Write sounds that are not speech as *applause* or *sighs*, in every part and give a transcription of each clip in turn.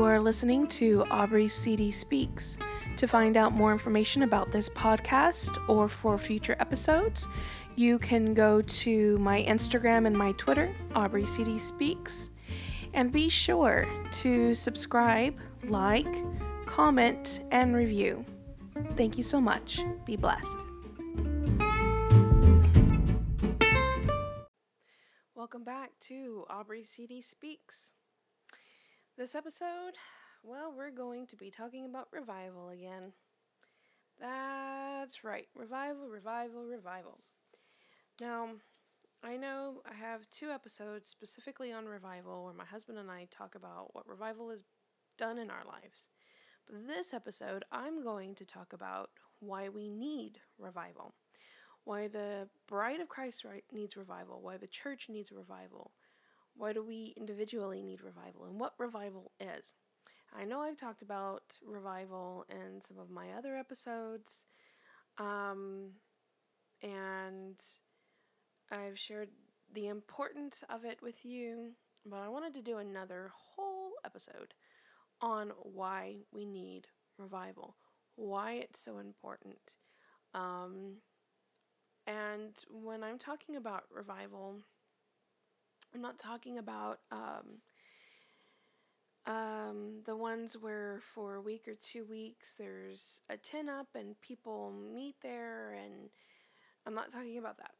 You are listening to Aubrey CD Speaks. To find out more information about this podcast or for future episodes, you can go to my Instagram and my Twitter, Aubrey CD Speaks. And be sure to subscribe, like, comment, and review. Thank you so much. Be blessed. Welcome back to Aubrey CD Speaks. This episode, well, we're going to be talking about revival again. That's right, revival, revival, revival. Now, I know I have two episodes specifically on revival where my husband and I talk about what revival has done in our lives. But this episode, I'm going to talk about why we need revival, why the bride of Christ needs revival, why the church needs revival, why do we individually need revival, and what revival is. I know I've talked about revival in some of my other episodes, um, and I've shared the importance of it with you, but I wanted to do another whole episode on why we need revival, why it's so important. Um, and when I'm talking about revival, I'm not talking about um, um, the ones where for a week or two weeks there's a tin up and people meet there, and I'm not talking about that.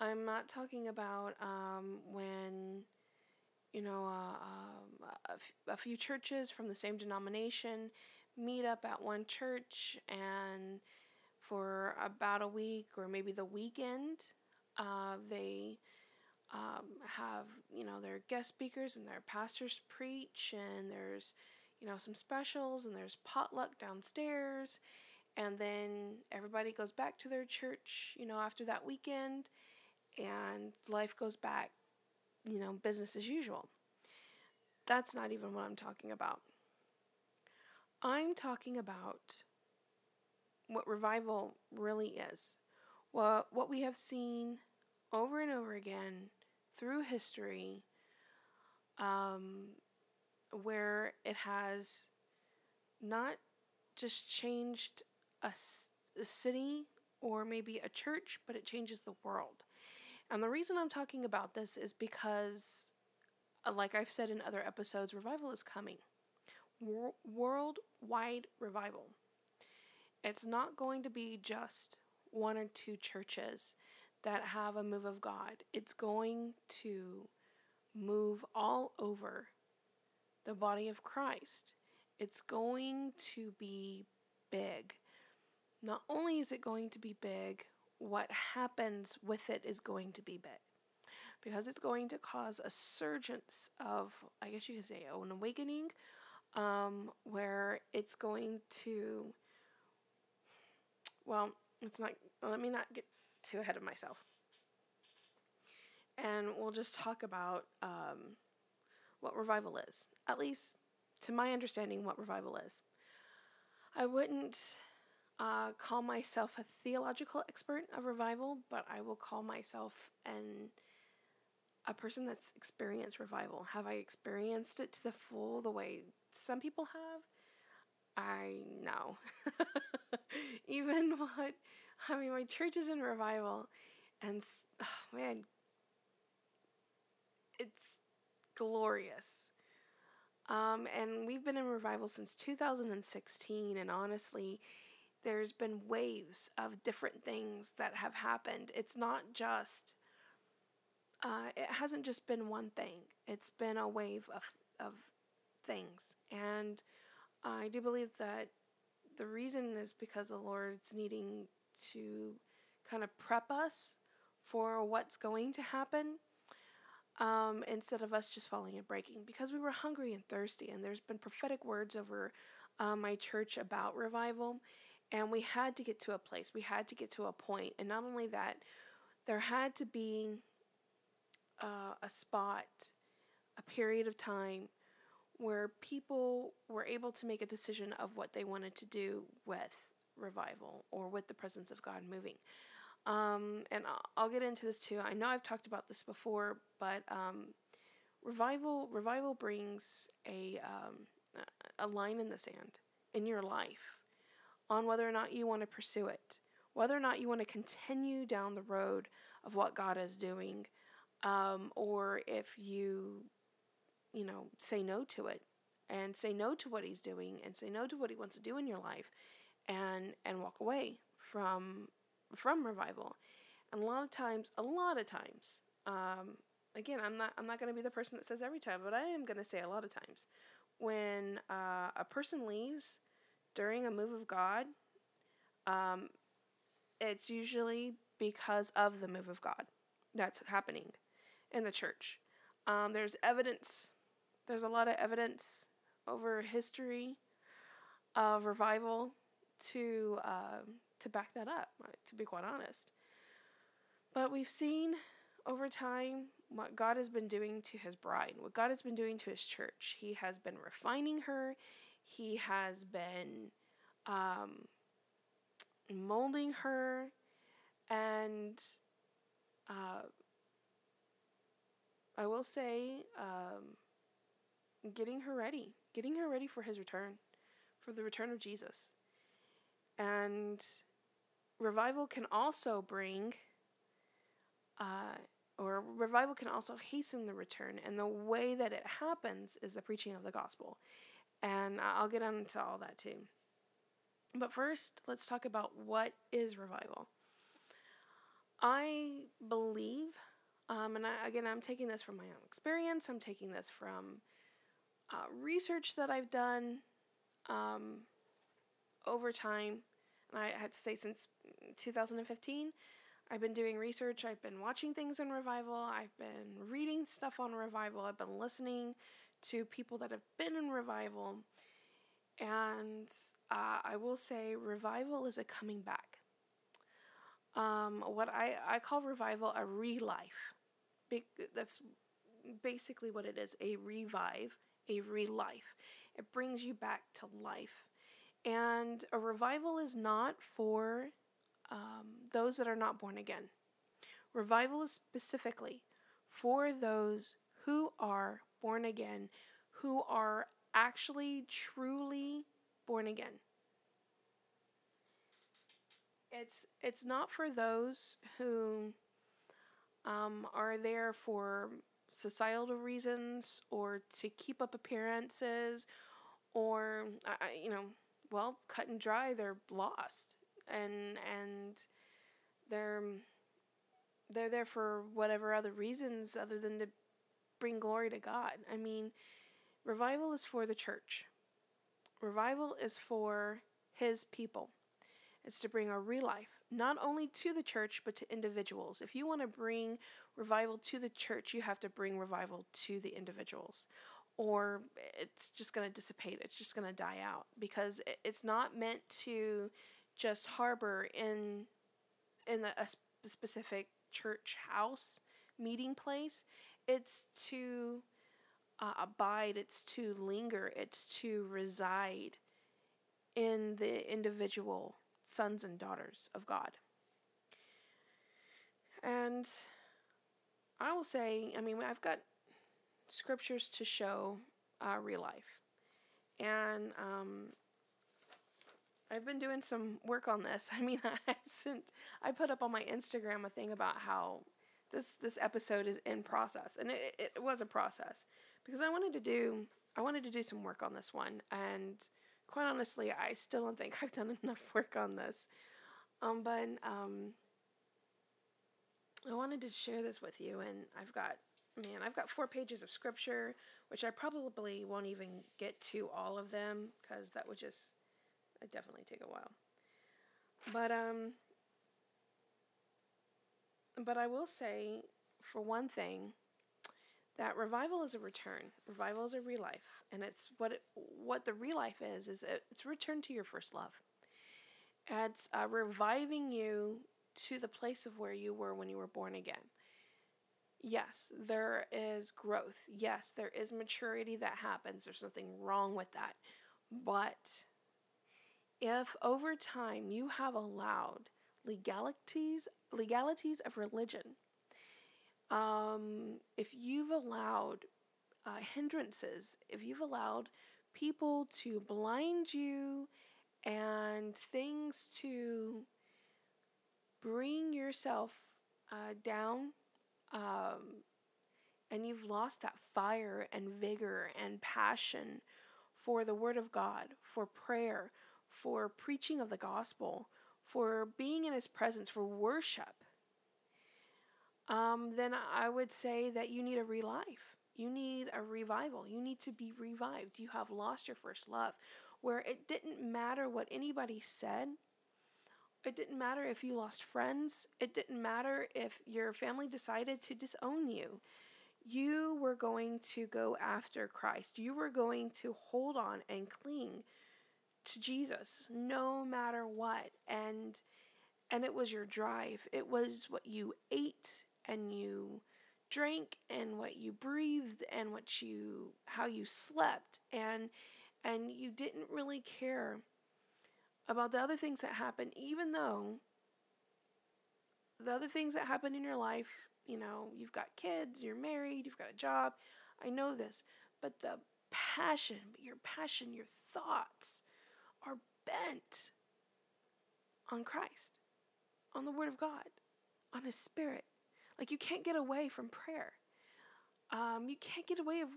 I'm not talking about um, when, you know, uh, um, a, f- a few churches from the same denomination meet up at one church and for about a week or maybe the weekend, uh, they um, have, you know, their guest speakers and their pastors preach, and there's, you know, some specials, and there's potluck downstairs, and then everybody goes back to their church, you know, after that weekend and life goes back, you know, business as usual. That's not even what I'm talking about. I'm talking about what revival really is. What, what we have seen over and over again through history, um, where it has not just changed a, a city or maybe a church, but it changes the world. And the reason I'm talking about this is because, uh, like I've said in other episodes, revival is coming. Wor- worldwide revival. It's not going to be just one or two churches that have a move of God. It's going to move all over the body of Christ. It's going to be big. Not only is it going to be big, what happens with it is going to be big because it's going to cause a surgence of, I guess you could say, an awakening, um, where it's going to, well, it's not, let me not get too ahead of myself. And we'll just talk about um, what revival is, at least to my understanding, what revival is. I wouldn't uh, call myself a theological expert of revival, but I will call myself an a person that's experienced revival. Have I experienced it to the full the way some people have? I know. *laughs* Even what I mean, my church is in revival, and oh man, it's glorious. Um, and we've been in revival since 2016, and honestly, there's been waves of different things that have happened. It's not just, uh, it hasn't just been one thing, it's been a wave of, of things. And I do believe that the reason is because the Lord's needing to kind of prep us for what's going to happen. Um, instead of us just falling and breaking, because we were hungry and thirsty, and there's been prophetic words over uh, my church about revival, and we had to get to a place, we had to get to a point. And not only that, there had to be uh, a spot, a period of time where people were able to make a decision of what they wanted to do with revival or with the presence of God moving. Um, and I'll get into this too. I know I've talked about this before, but um, revival revival brings a um, a line in the sand in your life on whether or not you want to pursue it, whether or not you want to continue down the road of what God is doing, um, or if you, you know, say no to it and say no to what He's doing and say no to what He wants to do in your life, and and walk away from from revival. And a lot of times, a lot of times, um, again, I'm not I'm not going to be the person that says every time, but I am going to say a lot of times when uh, a person leaves during a move of God, um, it's usually because of the move of God that's happening in the church. Um, there's evidence. There's a lot of evidence over history of revival to uh, to back that up. To be quite honest, but we've seen over time what God has been doing to his bride, what God has been doing to his church. He has been refining her, he has been um, molding her, and uh, I will say, um, getting her ready, getting her ready for his return, for the return of Jesus. And revival can also bring uh, or revival can also hasten the return. And the way that it happens is the preaching of the gospel. And I'll get into all that too. But first, let's talk about what is revival. I believe, um, and I, again, I'm taking this from my own experience, I'm taking this from uh, research that I've done um, over time. And I had to say, since 2015, I've been doing research, I've been watching things on revival, I've been reading stuff on revival, I've been listening to people that have been in revival. And uh, I will say, revival is a coming back. Um, what I, I call revival a re life. Be- that's basically what it is a revive, a re life. It brings you back to life. And a revival is not for um, those that are not born again. Revival is specifically for those who are born again, who are actually truly born again. It's it's not for those who um, are there for societal reasons or to keep up appearances or you know well cut and dry they're lost and and they're they're there for whatever other reasons other than to bring glory to God. I mean, revival is for the church. Revival is for his people. It's to bring a real life, not only to the church, but to individuals. If you want to bring revival to the church, you have to bring revival to the individuals. Or it's just going to dissipate, it's just going to die out because it's not meant to just harbor in in a specific church house meeting place. It's to uh, abide, it's to linger, it's to reside in the individual sons and daughters of God. And I will say, I mean, I've got scriptures to show uh, real life. And um, I've been doing some work on this. *laughs* I mean, I sent, I put up on my Instagram a thing about how this this episode is in process, and it, it was a process because I wanted to do I wanted to do some work on this one, and quite honestly, I still don't think *laughs* I've done enough work on this. Um, but um, I wanted to share this with you, and I've got man, I've got four pages of scripture, which I probably won't even get to all of them because that would just it definitely take a while. But um but I will say for one thing that revival is a return. Revival is a real life, and it's what it, what the real life is is it's a return to your first love. It's uh, reviving you to the place of where you were when you were born again. Yes, there is growth. Yes, there is maturity that happens. There's nothing wrong with that. But if over time you have allowed legalities legalities of religion um, if you've allowed uh, hindrances if you've allowed people to blind you and things to bring yourself uh, down um, and you've lost that fire and vigor and passion for the Word of God, for prayer, for preaching of the gospel, for being in His presence, for worship, um, then I would say that you need a relife. You need a revival. You need to be revived. You have lost your first love, where it didn't matter what anybody said. It didn't matter if you lost friends. It didn't matter if your family decided to disown you you were going to go after Christ. You were going to hold on and cling to Jesus no matter what. And and it was your drive. It was what you ate and you drank and what you breathed and what you how you slept and and you didn't really care about the other things that happen, even though the other things that happen in your life you know, you've got kids, you're married, you've got a job. I know this. But the passion, your passion, your thoughts are bent on Christ, on the Word of God, on His Spirit. Like you can't get away from prayer. Um, you can't get away of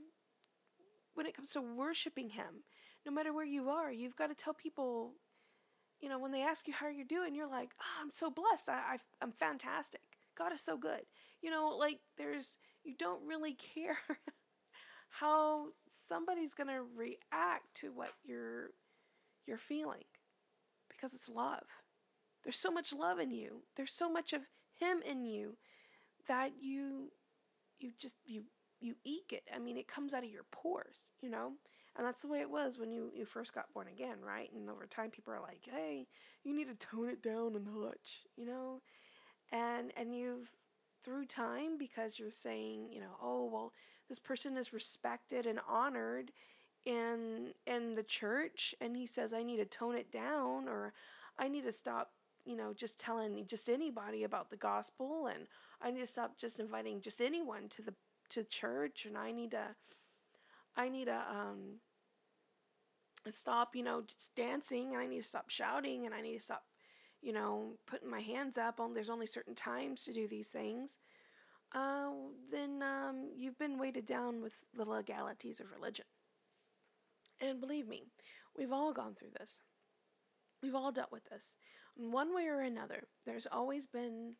when it comes to worshiping Him. No matter where you are, you've got to tell people, you know, when they ask you how you're doing, you're like, oh, I'm so blessed. I, I, I'm fantastic. God is so good. You know, like there's, you don't really *laughs* care how somebody's going to react to what you're you're feeling because it's love. There's so much love in you. There's so much of him in you that you you just you you eke it. I mean, it comes out of your pores, you know? And that's the way it was when you, you first got born again, right? And over time people are like, "Hey, you need to tone it down a notch," you know? and and you've through time because you're saying you know oh well this person is respected and honored in in the church and he says i need to tone it down or i need to stop you know just telling just anybody about the gospel and i need to stop just inviting just anyone to the to church and i need to i need to um stop you know just dancing and i need to stop shouting and i need to stop you know, putting my hands up on there's only certain times to do these things, uh, then um, you've been weighted down with the legalities of religion. And believe me, we've all gone through this. We've all dealt with this. In one way or another, there's always been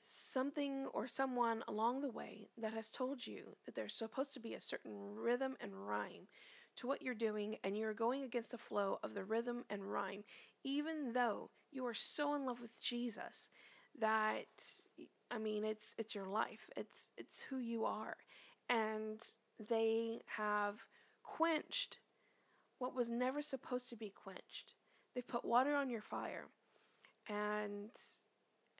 something or someone along the way that has told you that there's supposed to be a certain rhythm and rhyme to what you're doing, and you're going against the flow of the rhythm and rhyme, even though you are so in love with Jesus that I mean it's it's your life. It's it's who you are. And they have quenched what was never supposed to be quenched. They've put water on your fire. And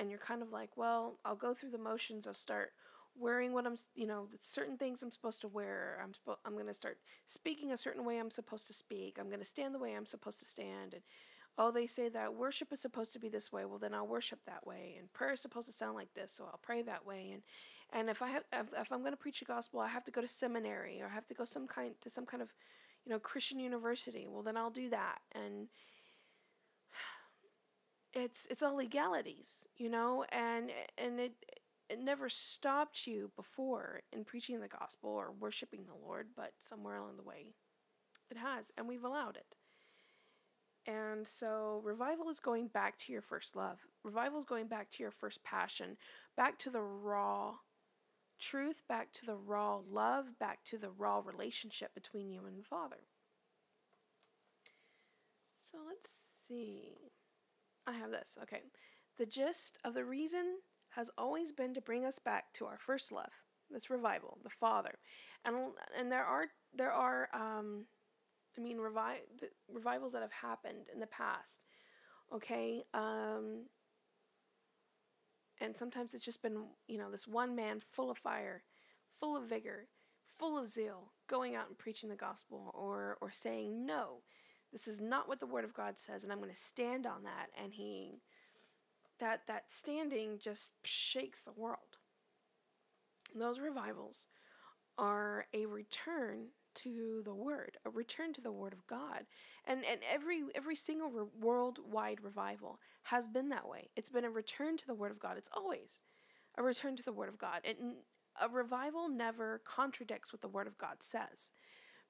and you're kind of like, well, I'll go through the motions. I'll start wearing what I'm, you know, certain things I'm supposed to wear. I'm spo- I'm going to start speaking a certain way I'm supposed to speak. I'm going to stand the way I'm supposed to stand and oh, they say that worship is supposed to be this way. Well, then I'll worship that way, and prayer is supposed to sound like this, so I'll pray that way. And and if I have, if I'm going to preach the gospel, I have to go to seminary or I have to go some kind to some kind of, you know, Christian university. Well, then I'll do that. And it's it's all legalities, you know, and and it it never stopped you before in preaching the gospel or worshiping the Lord, but somewhere along the way, it has, and we've allowed it. And so revival is going back to your first love. Revival is going back to your first passion, back to the raw truth, back to the raw love, back to the raw relationship between you and the Father. So let's see. I have this. Okay. The gist of the reason has always been to bring us back to our first love. This revival, the Father. And and there are there are um I mean, revi- revivals that have happened in the past. Okay? Um, and sometimes it's just been, you know, this one man full of fire, full of vigor, full of zeal, going out and preaching the gospel or, or saying, no, this is not what the word of God says, and I'm going to stand on that. And he, that, that standing just shakes the world. Those revivals are a return to the word, a return to the word of God. And and every every single re- worldwide revival has been that way. It's been a return to the word of God. It's always a return to the word of God. And a revival never contradicts what the word of God says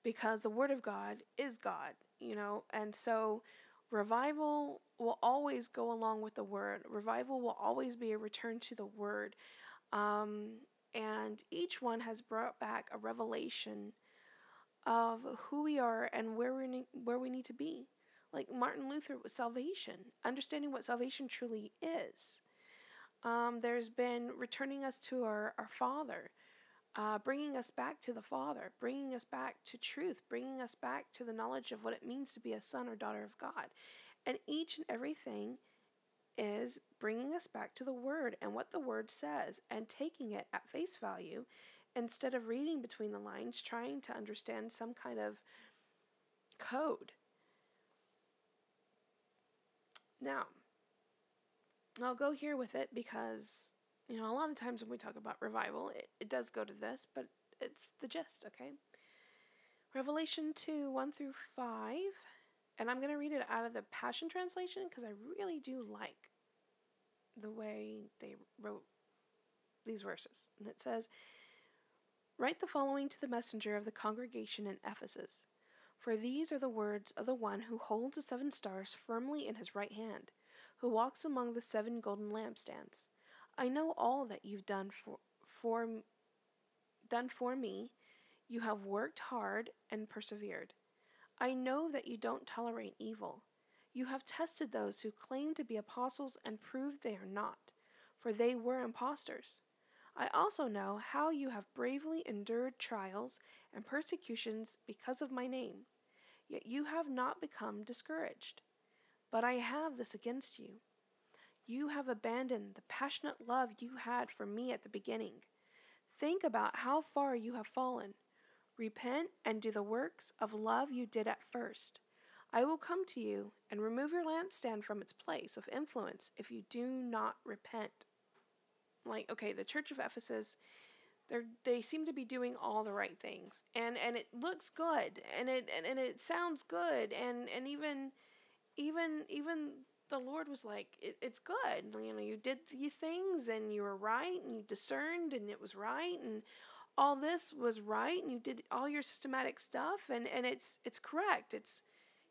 because the word of God is God, you know. And so revival will always go along with the word. Revival will always be a return to the word. Um, and each one has brought back a revelation of who we are and where we ne- where we need to be. Like Martin Luther with salvation, understanding what salvation truly is. Um, there's been returning us to our, our Father, uh, bringing us back to the Father, bringing us back to truth, bringing us back to the knowledge of what it means to be a son or daughter of God. And each and everything is bringing us back to the Word and what the Word says and taking it at face value instead of reading between the lines, trying to understand some kind of code. Now, I'll go here with it because, you know, a lot of times when we talk about revival, it, it does go to this, but it's the gist, okay? Revelation 2 1 through 5. And I'm going to read it out of the Passion Translation because I really do like the way they wrote these verses. And it says, Write the following to the messenger of the congregation in Ephesus. For these are the words of the one who holds the seven stars firmly in his right hand, who walks among the seven golden lampstands. I know all that you've done for, for done for me. You have worked hard and persevered. I know that you don't tolerate evil. You have tested those who claim to be apostles and proved they are not, for they were impostors. I also know how you have bravely endured trials and persecutions because of my name, yet you have not become discouraged. But I have this against you. You have abandoned the passionate love you had for me at the beginning. Think about how far you have fallen. Repent and do the works of love you did at first. I will come to you and remove your lampstand from its place of influence if you do not repent like okay the church of ephesus they they seem to be doing all the right things and and it looks good and it and, and it sounds good and and even even even the lord was like it, it's good you know you did these things and you were right and you discerned and it was right and all this was right and you did all your systematic stuff and and it's it's correct it's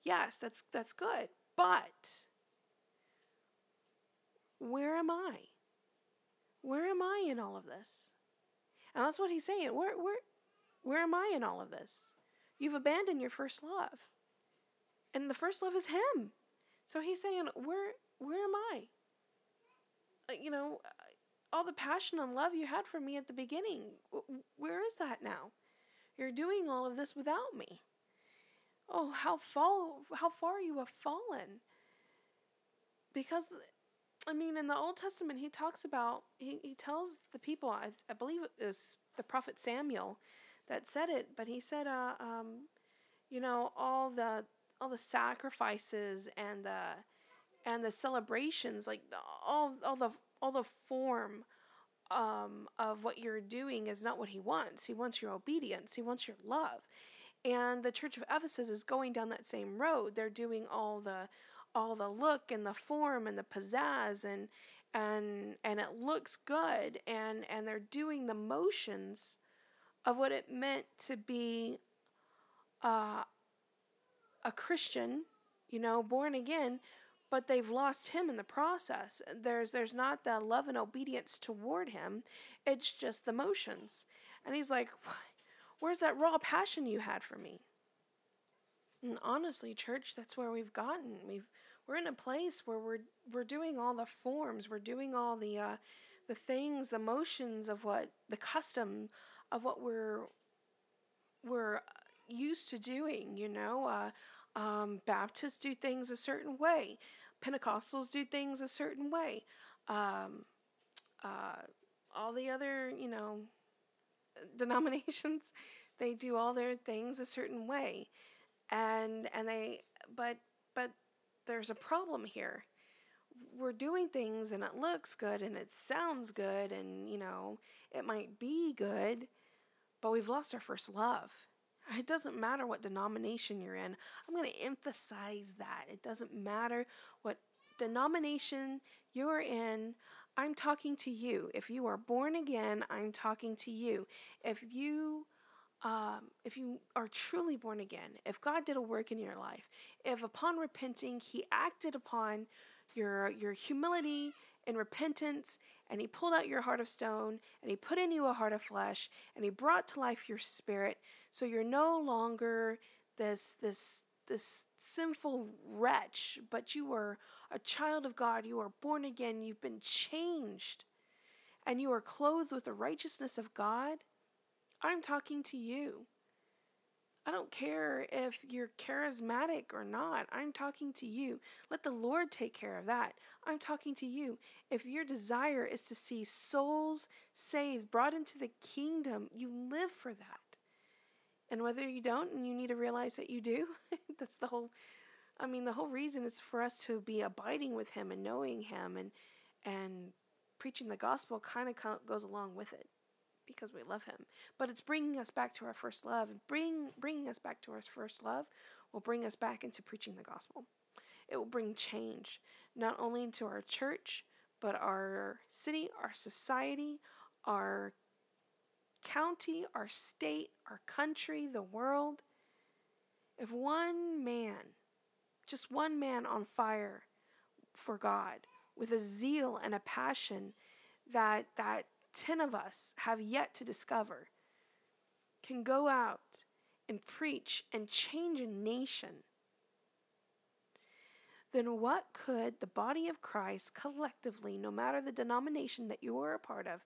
yes that's that's good but where am i where am I in all of this? And that's what he's saying. Where where where am I in all of this? You've abandoned your first love. And the first love is him. So he's saying, where where am I? Uh, you know, all the passion and love you had for me at the beginning, where is that now? You're doing all of this without me. Oh, how fall how far you have fallen. Because I mean, in the Old Testament, he talks about, he, he tells the people, I, I believe it was the prophet Samuel that said it, but he said, uh, um, you know, all the all the sacrifices and the and the celebrations, like the, all all the all the form um, of what you're doing is not what he wants. He wants your obedience. He wants your love. And the Church of Ephesus is going down that same road. They're doing all the all the look and the form and the pizzazz and and and it looks good and and they're doing the motions of what it meant to be uh, a Christian, you know, born again, but they've lost him in the process. There's there's not the love and obedience toward him. It's just the motions. And he's like, "Where's that raw passion you had for me?" And honestly, church, that's where we've gotten. We've we're in a place where we're we're doing all the forms, we're doing all the uh, the things, the motions of what the custom of what we're we're used to doing. You know, uh, um, Baptists do things a certain way, Pentecostals do things a certain way. Um, uh, all the other, you know, *laughs* denominations, they do all their things a certain way and and they but but there's a problem here we're doing things and it looks good and it sounds good and you know it might be good but we've lost our first love It doesn't matter what denomination you're in. I'm going to emphasize that. It doesn't matter what denomination you're in. I'm talking to you. If you are born again, I'm talking to you. If you um, if you are truly born again, if God did a work in your life, if upon repenting He acted upon your your humility and repentance, and He pulled out your heart of stone, and He put in you a heart of flesh, and He brought to life your spirit, so you're no longer this this this sinful wretch, but you are a child of God. You are born again. You've been changed, and you are clothed with the righteousness of God I'm talking to you. I don't care if you're charismatic or not. I'm talking to you. Let the Lord take care of that. I'm talking to you. If your desire is to see souls saved, brought into the kingdom, you live for that. And whether you don't and you need to realize that you do, *laughs* that's the whole I mean the whole reason is for us to be abiding with him and knowing him and and preaching the gospel kind of goes along with it because we love him. But it's bringing us back to our first love. And bring, bringing us back to our first love will bring us back into preaching the gospel. It will bring change, not only into our church, but our city, our society, our county, our state, our country, the world. If one man, just one man on fire for God, with a zeal and a passion that that 10 of us have yet to discover, can go out and preach and change a nation, then what could the body of Christ collectively, no matter the denomination that you are a part of,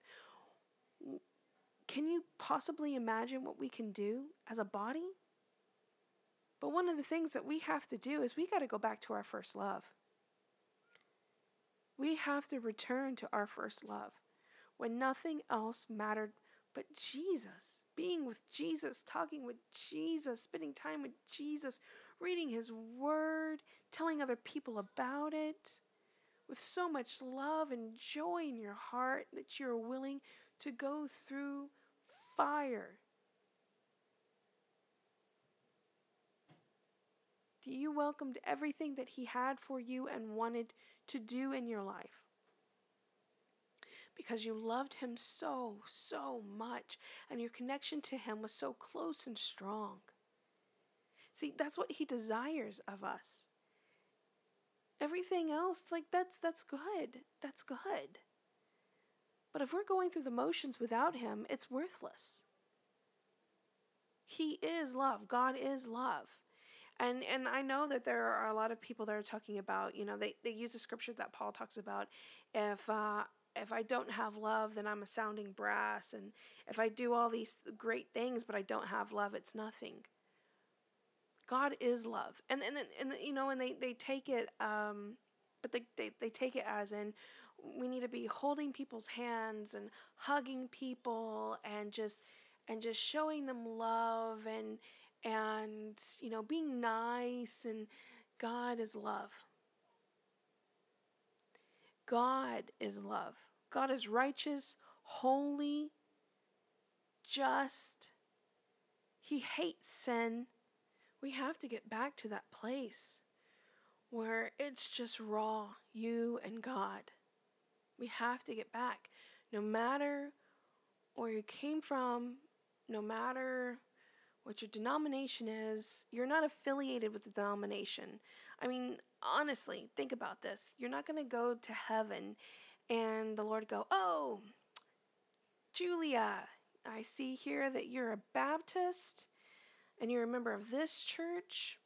can you possibly imagine what we can do as a body? But one of the things that we have to do is we got to go back to our first love. We have to return to our first love when nothing else mattered but Jesus. Being with Jesus, talking with Jesus, spending time with Jesus, reading His Word, telling other people about it, with so much love and joy in your heart that you're willing to go through fire. do You welcomed everything that He had for you and wanted to do in your life because you loved him so, so much, and your connection to him was so close and strong. See, that's what he desires of us. Everything else, like that's that's good. That's good. But if we're going through the motions without him, it's worthless. He is love. God is love. And and I know that there are a lot of people that are talking about, you know, they, they use a scripture that Paul talks about. If uh, if I don't have love, then I'm a sounding brass. And if I do all these great things, but I don't have love, it's nothing. God is love. And, and, and you know, and they, they take it, um, but they, they, they take it as in we need to be holding people's hands and hugging people and just, and just showing them love and, and, you know, being nice and God is love. God is love. God is righteous, holy, just. He hates sin. We have to get back to that place where it's just raw, you and God. We have to get back. No matter where you came from, no matter what your denomination is, you're not affiliated with the denomination. I mean, honestly, think about this. You're not going to go to heaven and the Lord go, "Oh, Julia, I see here that you're a Baptist and you're a member of this church.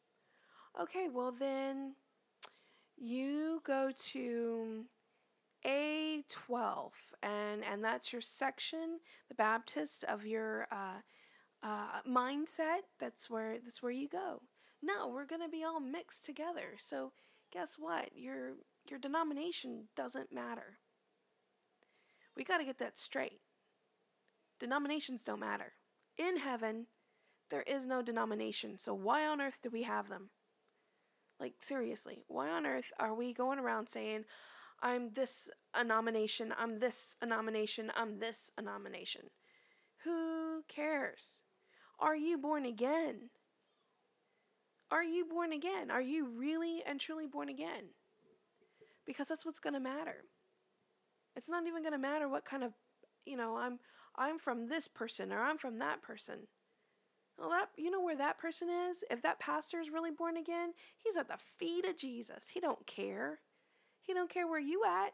Okay, well then you go to A12 and and that's your section, the Baptist of your uh, uh, mindset. That's where that's where you go. No, we're gonna be all mixed together. So guess what? Your your denomination doesn't matter. We got to get that straight. Denominations don't matter. In heaven, there is no denomination. So why on earth do we have them? Like seriously, why on earth are we going around saying I'm this a nomination, I'm this a nomination, I'm this a nomination? Who cares? Are you born again? Are you born again? Are you really and truly born again? Because that's what's going to matter. It's not even going to matter what kind of, you know, I'm I'm from this person or I'm from that person. Well, that you know where that person is? If that pastor is really born again, he's at the feet of Jesus. He don't care. He don't care where you at.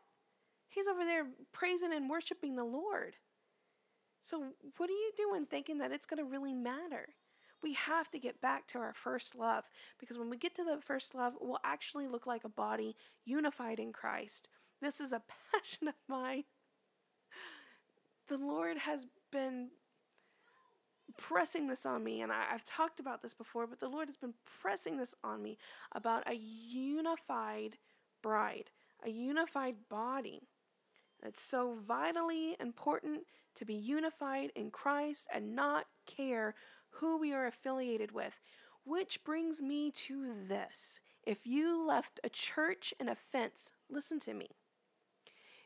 He's over there praising and worshiping the Lord. So what are you doing thinking that it's going to really matter? We have to get back to our first love because when we get to the first love, we'll actually look like a body unified in Christ. This is a *laughs* passion of mine. The Lord has been pressing this on me, and I, have talked about this before, but the Lord has been pressing this on me about a unified bride, a unified body. It's so vitally important to be unified in Christ and not care who we are affiliated with. Which brings me to this. If you left a church in offense, listen to me.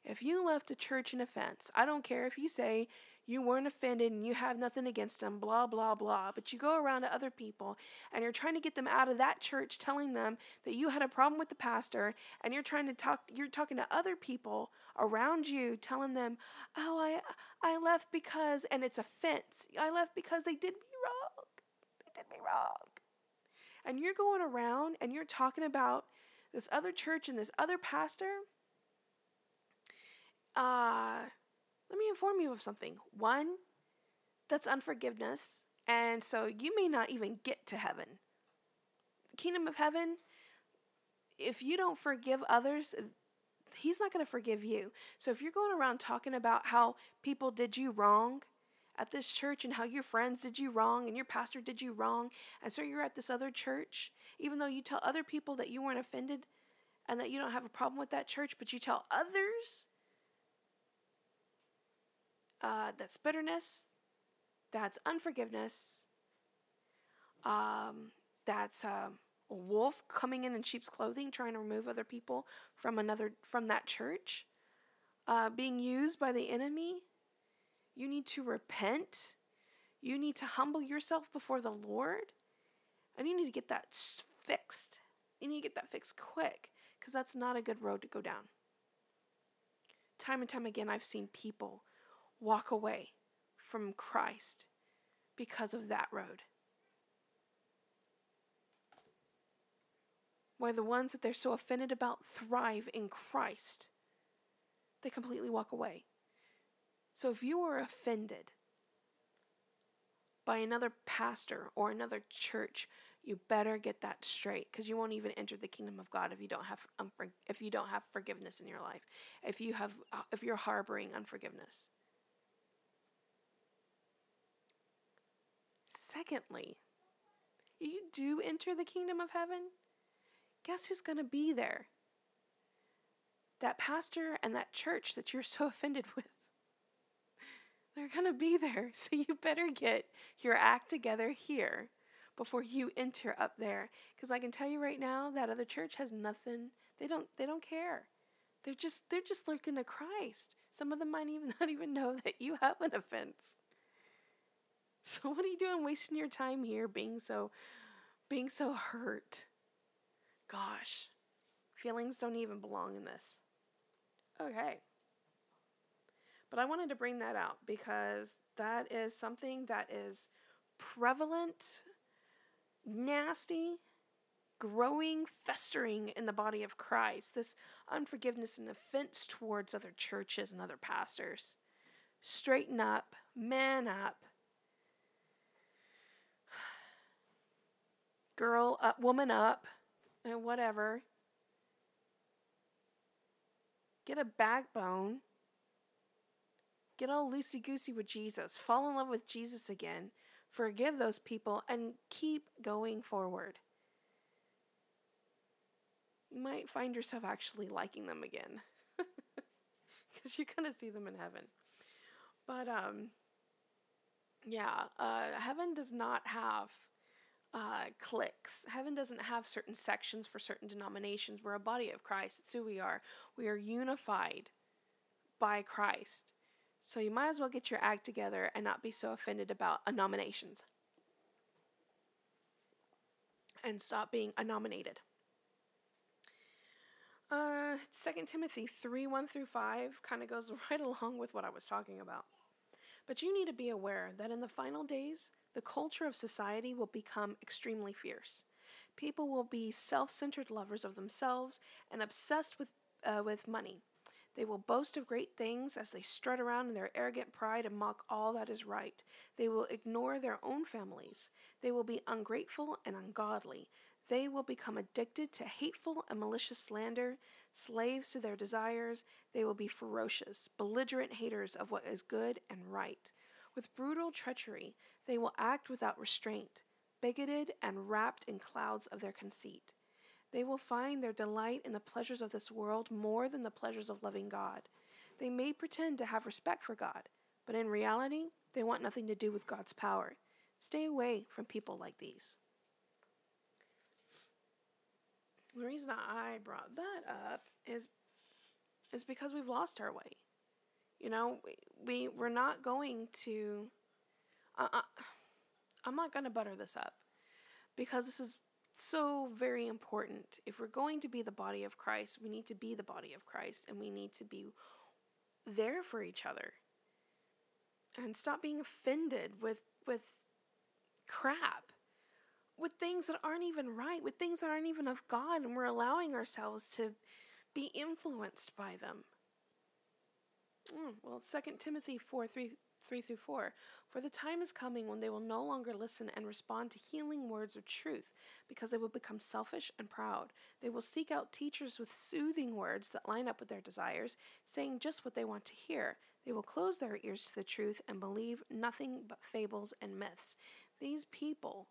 If you left a church in offense, I don't care if you say you weren't offended and you have nothing against them, blah, blah, blah. But you go around to other people and you're trying to get them out of that church, telling them that you had a problem with the pastor, and you're trying to talk, you're talking to other people around you, telling them, oh, I, I left because, and it's offense. I left because they did me did me wrong. And you're going around and you're talking about this other church and this other pastor. Uh, let me inform you of something. One, that's unforgiveness, and so you may not even get to heaven. Kingdom of heaven, if you don't forgive others, he's not going to forgive you. So if you're going around talking about how people did you wrong at this church and how your friends did you wrong and your pastor did you wrong, and so you're at this other church, even though you tell other people that you weren't offended and that you don't have a problem with that church, but you tell others uh, that's bitterness, that's unforgiveness, um, that's uh, a wolf coming in in sheep's clothing, trying to remove other people from another from that church, uh, being used by the enemy. You need to repent. You need to humble yourself before the Lord, and you need to get that fixed. You need to get that fixed quick because that's not a good road to go down. Time and time again, I've seen people walk away from Christ because of that road. Why the ones that they're so offended about thrive in Christ, they completely walk away. So if you are offended by another pastor or another church, you better get that straight because you won't even enter the kingdom of God if you don't have if you don't have forgiveness in your life. If you have uh, if you're harboring unforgiveness. Secondly, you do enter the kingdom of heaven, guess who's going to be there? That pastor and that church that you're so *laughs* offended with. They're going to be there. *laughs* So you better get your act together here before you enter up there because I can tell you right now that other church has nothing. They don't they don't care. They're just they're just looking to Christ. Some of them might even *laughs* not even know that you have an offense. *laughs* So what are you doing wasting your time here being so being so hurt? Gosh. Feelings don't even belong in this. Okay. But I wanted to bring that out because that is something that is prevalent, nasty, growing, festering in the body of Christ. This unforgiveness and offense towards other churches and other pastors. Straighten up, man up, *sighs* girl up, woman up, and whatever. Get a backbone. Get all loosey goosey with Jesus. Fall in love with Jesus again. Forgive those people and keep going forward. You might find yourself actually liking them again. *laughs* Because you're going to see them in heaven. But, um, yeah, uh, heaven does not have uh, cliques. Heaven doesn't have certain sections for certain denominations. We're a body of Christ. It's who we are. We are unified by Christ. So you might as well get your act together and not be so offended about nominations. and stop being nominated. Uh, 2 Timothy 3 1 through 5 kind of goes *laughs* right along with what I was talking about. But you need to be aware that in the final days, the culture of society will become extremely fierce. People will be self centered lovers of themselves and obsessed with, uh, with money. They will boast of great things as they strut around in their arrogant pride and mock all that is right. They will ignore their own families. They will be ungrateful and ungodly. They will become addicted to hateful and malicious slander, slaves to their desires. They will be ferocious, belligerent haters of what is good and right. With brutal treachery, they will act without restraint, bigoted and wrapped in clouds of their conceit. They will find their delight in the pleasures of this world more than the pleasures of loving God. They may pretend to have respect for God, but in reality, they want nothing to do with God's power. Stay away from people like these. The reason I brought that up is is because we've lost our way. You know, we, we we're not going to. Uh, uh, I'm not going to butter this up because this is so very important. If we're going to be the body of Christ, we need to be the body of Christ and we need to be there for each other. And stop being offended with with crap with things that aren't even right, with things that aren't even of God, and we're allowing ourselves to be influenced by them. Mm, well, 2 Timothy 4 3, 3 through 4. For the time is coming when they will no longer listen and respond to healing words of truth, because they will become selfish and proud. They will seek out teachers with soothing words that line up with their desires, saying just what they want to hear. They will close their ears to the truth and believe nothing but fables and myths. These people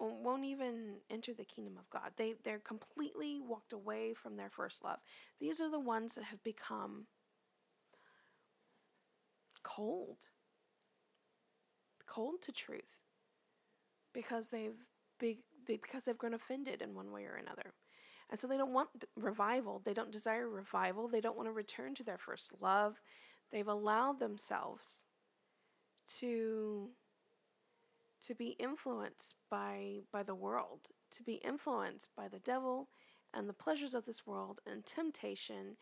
won't even enter the kingdom of God. They they're completely walked away from their first love. These are the ones that have become cold. Cold to truth. Because they've big they, because they've grown offended in one way or another. And so they don't want revival. They don't desire revival. They don't want to return to their first love. They've allowed themselves to to be influenced by by the world, to be influenced by the devil and the pleasures of this world and temptation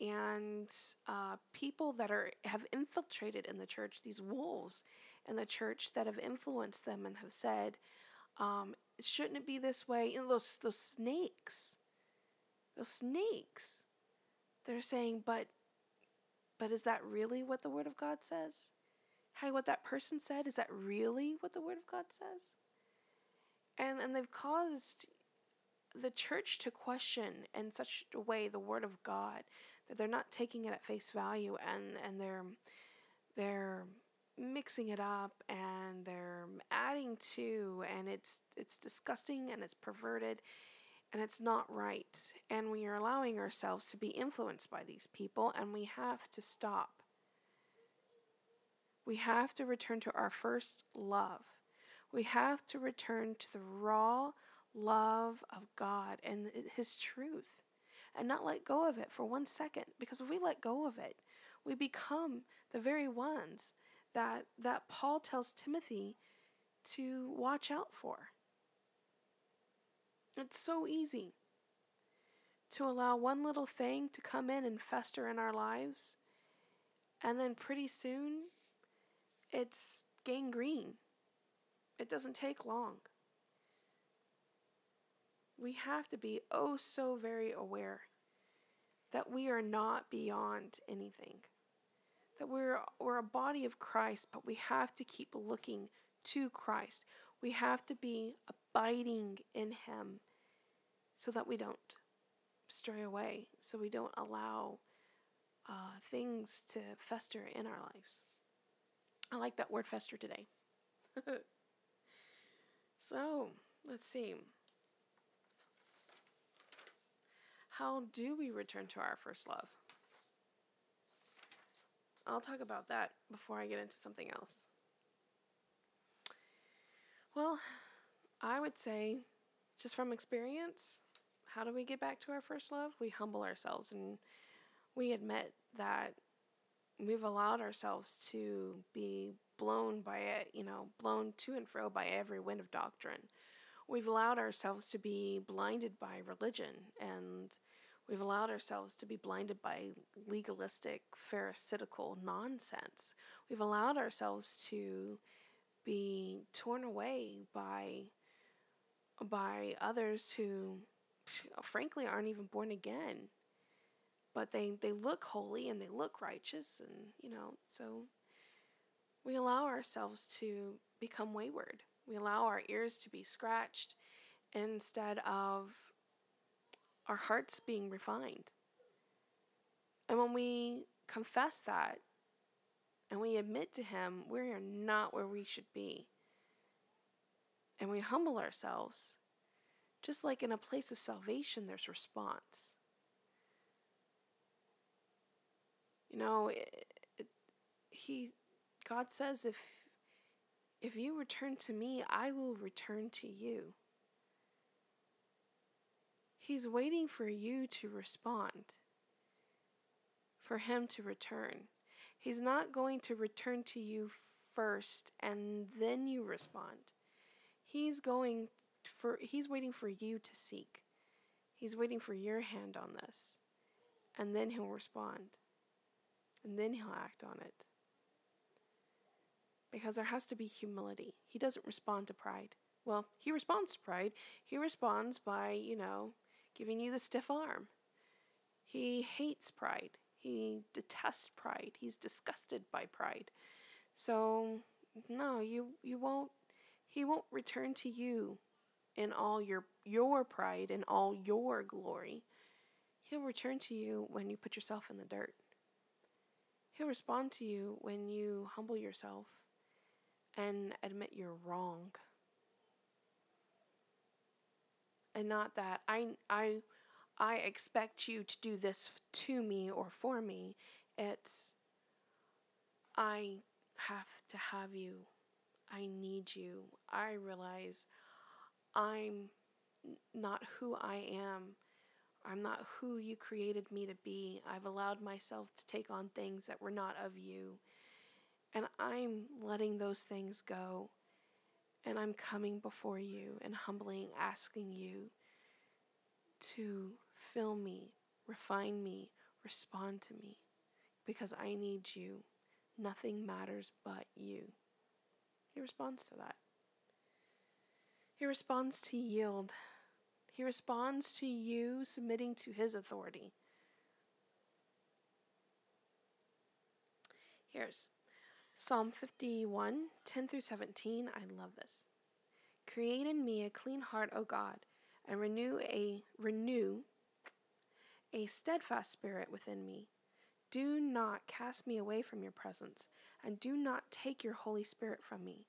and uh, people that are have infiltrated in the church, these wolves in the church that have influenced them and have said, um, "Shouldn't it be this way?" You know, those those snakes, those snakes, they're saying, "But, but is that really what the Word of God says?" hey, what that person said, is that really what the Word of God says? And, and they've caused the church to question in such a way the Word of God that they're not taking it at face value and, and they're, they're mixing it up and they're adding to and it's it's disgusting and it's perverted and it's not right. And we are allowing ourselves to be influenced by these people and we have to stop. We have to return to our first love. We have to return to the raw love of God and His truth and not let go of it for one second. Because if we let go of it, we become the very ones that, that Paul tells Timothy to watch out for. It's so easy to allow one little thing to come in and fester in our lives, and then pretty soon it's gangrene. It doesn't take long. We have to be oh so very aware that we are not beyond anything. That we're, we're a body of Christ, but we have to keep looking to Christ. We have to be abiding in Him so that we don't stray away, so we don't allow uh, things to fester in our lives. I like that word fester today. *laughs* so, let's see. How do we return to our first love? I'll talk about that before I get into something else. Well, I would say, just from experience, how do we get back to our first love? We humble ourselves and we admit that we've allowed ourselves to be blown by it, you know, blown to and fro by every wind of doctrine. We've allowed ourselves to be blinded by religion and we've allowed ourselves to be blinded by legalistic, pharisaical nonsense. We've allowed ourselves to be torn away by by others who frankly aren't even born again but they they look holy and they look righteous and you know so we allow ourselves to become wayward we allow our ears to be scratched instead of our hearts being refined. And when we confess that and we admit to him we are not where we should be. And we humble ourselves just like in a place of salvation there's response. You know, it, it, he God says if if you return to me, I will return to you. He's waiting for you to respond, for him to return. He's not going to return to you first and then you respond. He's going for he's waiting for you to seek. He's waiting for your hand on this. And then he'll respond and then he'll act on it. Because there has to be humility. He doesn't respond to pride. Well, he responds to pride. He responds by, you know, giving you the stiff arm. He hates pride. He detests pride. He's disgusted by pride. So, no, you you won't he won't return to you in all your your pride and all your glory. He'll return to you when you put yourself in the dirt. He'll respond to you when you humble yourself and admit you're wrong. And not that I I I expect you to do this to me or for me. It's I have to have you. I need you. I realize I'm not who I am I'm not who you created me to be. I've allowed myself to take on things that were not of you. And I'm letting those things go. And I'm coming before you and humbling, asking you to fill me, refine me, respond to me, because I need you. Nothing matters but you. He responds to that. He responds to yield he responds to you submitting to his authority. Here's Psalm 51, 10 through 17. I love this. Create in me a clean heart, O God, and renew a renew a steadfast spirit within me. Do not cast me away from your presence, and do not take your Holy Spirit from me.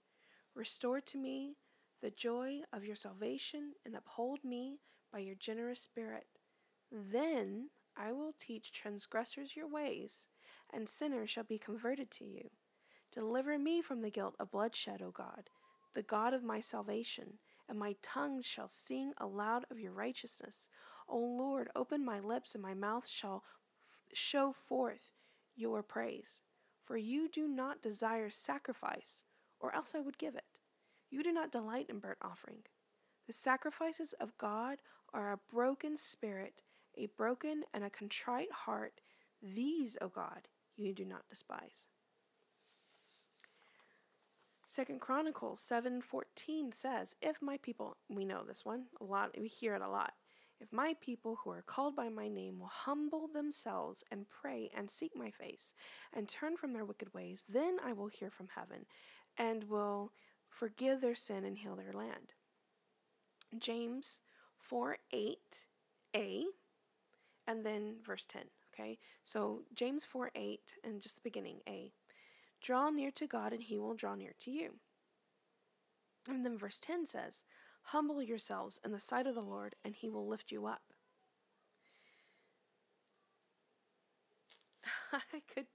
Restore to me the joy of your salvation and uphold me by your generous spirit. Then I will teach transgressors your ways, and sinners shall be converted to you. Deliver me from the guilt of bloodshed, O God, the God of my salvation, and my tongue shall sing aloud of your righteousness. O Lord, open my lips, and my mouth shall f- show forth your praise. For you do not desire sacrifice, or else I would give it. You do not delight in burnt offering. The sacrifices of God are a broken spirit, a broken and a contrite heart. These, O God, you do not despise. Second Chronicles 7:14 says, "If my people, we know this one, a lot we hear it a lot. If my people who are called by my name will humble themselves and pray and seek my face and turn from their wicked ways, then I will hear from heaven and will forgive their sin and heal their land. James 4 8a, and then verse 10. Okay, so James 4 8, and just the beginning, A. Draw near to God, and he will draw near to you. And then verse 10 says, Humble yourselves in the sight of the Lord, and he will lift you up. *laughs* I could,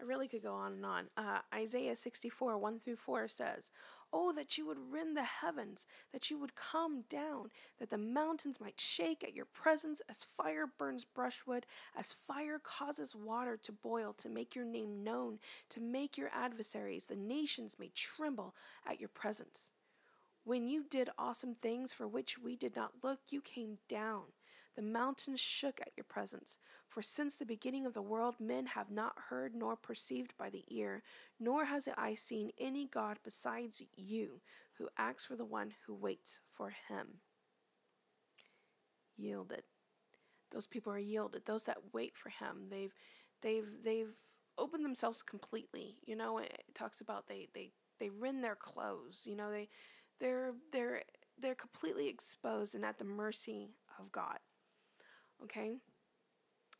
I really could go on and on. Uh, Isaiah 64, 1 through 4 says, Oh, that you would rend the heavens, that you would come down, that the mountains might shake at your presence as fire burns brushwood, as fire causes water to boil, to make your name known, to make your adversaries, the nations, may tremble at your presence. When you did awesome things for which we did not look, you came down. The mountains shook at your presence. For since the beginning of the world, men have not heard nor perceived by the ear, nor has the eye seen any God besides you, who acts for the one who waits for him. Yielded. Those people are yielded. Those that wait for him, they've, they've, they've opened themselves completely. You know, it talks about they, they, they rend their clothes. You know, they, they're, they're, they're completely exposed and at the mercy of God. Okay?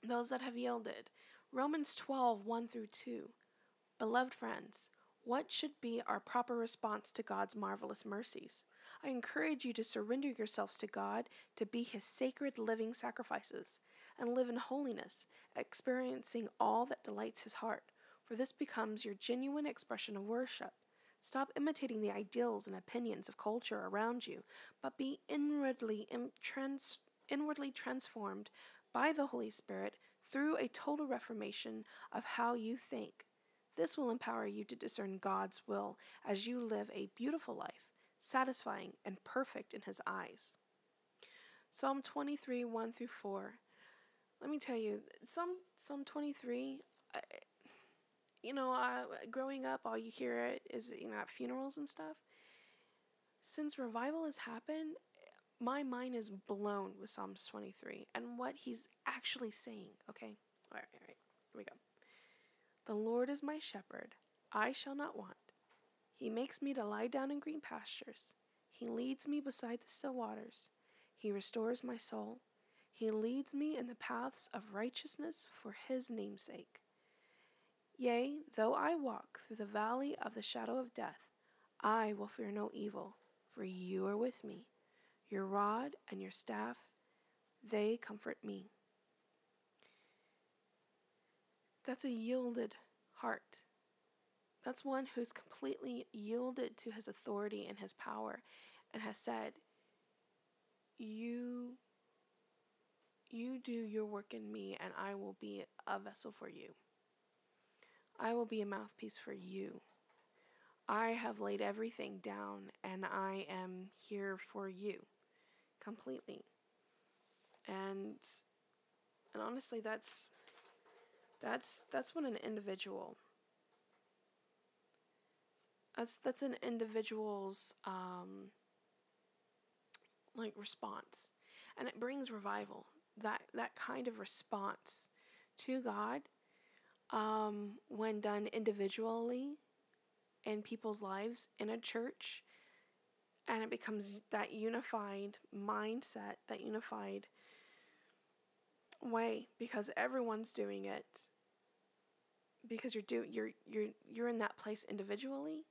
Those that have yielded. Romans 12, 1 through 2. Beloved friends, what should be our proper response to God's marvelous mercies? I encourage you to surrender yourselves to God to be His sacred living sacrifices and live in holiness, experiencing all that delights His heart, for this becomes your genuine expression of worship. Stop imitating the ideals and opinions of culture around you, but be inwardly, trans- inwardly transformed by the Holy Spirit through a total reformation of how you think. This will empower you to discern God's will as you live a beautiful life, satisfying and perfect in His eyes. Psalm 23 1 through 4. Let me tell you, Psalm, Psalm 23, I, you know, growing up, all you hear is, you know, at funerals and stuff. Since revival has happened, my mind is blown with Psalms 23 and what he's actually saying, okay? All right, all right, here we go. The Lord is my shepherd, I shall not want. He makes me to lie down in green pastures. He leads me beside the still waters. He restores my soul. He leads me in the paths of righteousness for his name's sake. Yea, though I walk through the valley of the shadow of death, I will fear no evil, for you are with me. Your rod and your staff, they comfort me. That's a yielded heart. That's one who's completely yielded to his authority and his power and has said, You you do your work in me and I will be a vessel for you. I will be a mouthpiece for you. I have laid everything down and I am here for you completely. And and honestly that's that's that's what an individual that's that's an individual's um like response. And it brings revival. That that kind of response to God um, when done individually in people's lives in a church and it becomes that unified mindset that unified way because everyone's doing it because you're do you're you're you're in that place individually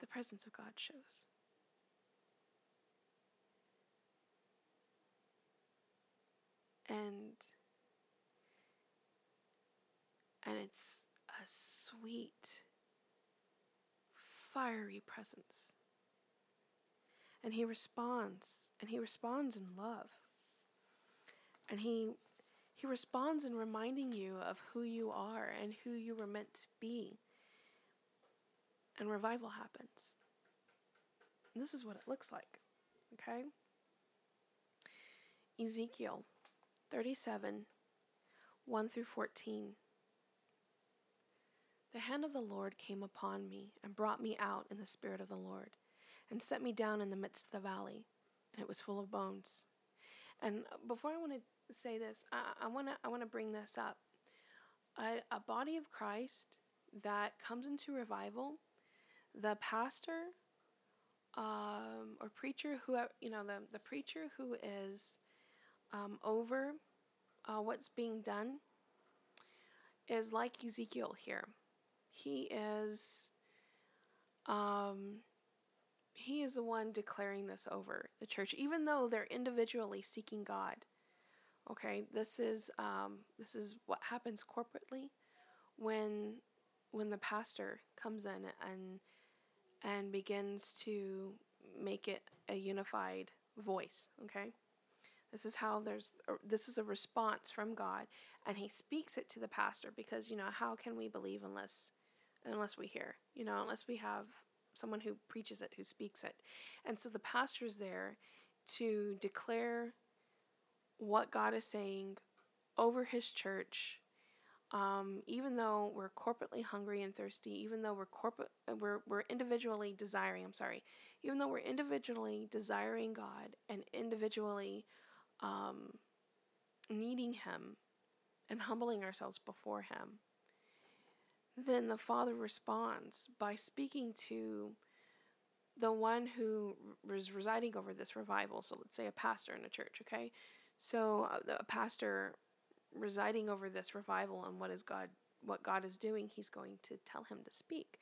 the presence of God shows and and it's a sweet, fiery presence. And he responds, and he responds in love. And he he responds in reminding you of who you are and who you were meant to be. And revival happens. And this is what it looks like. Okay? Ezekiel 37 1 through 14. The hand of the Lord came upon me and brought me out in the spirit of the Lord, and set me down in the midst of the valley, and it was full of bones. And before I want to say this, I want to I want to bring this up. A, a body of Christ that comes into revival, the pastor um, or preacher who you know the the preacher who is um, over uh, what's being done is like Ezekiel here he is um he is the one declaring this over the church even though they're individually seeking god. Okay this is um this is what happens corporately when when the pastor comes in and and begins to make it a unified voice okay? This is how there's this is a response from god and he speaks it to the pastor because you know how can we believe unless unless we hear, you know, unless we have someone who preaches it, who speaks it. And so the pastor's there to declare what God is saying over his church. Um, even though we're corporately hungry and thirsty, even though we're corporate, we're, we're individually desiring, I'm sorry, even though we're individually desiring God and individually um, needing Him and humbling ourselves before Him, then the Father responds by speaking to the one who was residing over this revival. So let's say a pastor in a church, okay? So uh, a pastor residing over this revival and what is God what God is doing, he's going to tell him to speak.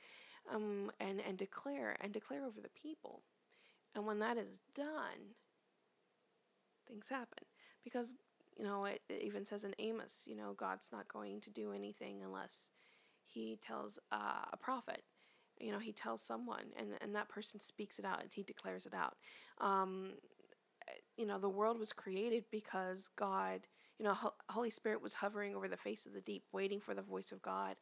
Um, and, and declare and declare over the people. And when that is done, things happen. Because, you know, it, it even says in Amos, you know, God's not going to do anything unless he tells uh, a prophet. You know, he tells someone, and, and that person speaks it out and he declares it out. Um, you know, the world was created because God, you know, Holy Spirit was hovering over the face of the deep, waiting for the voice of God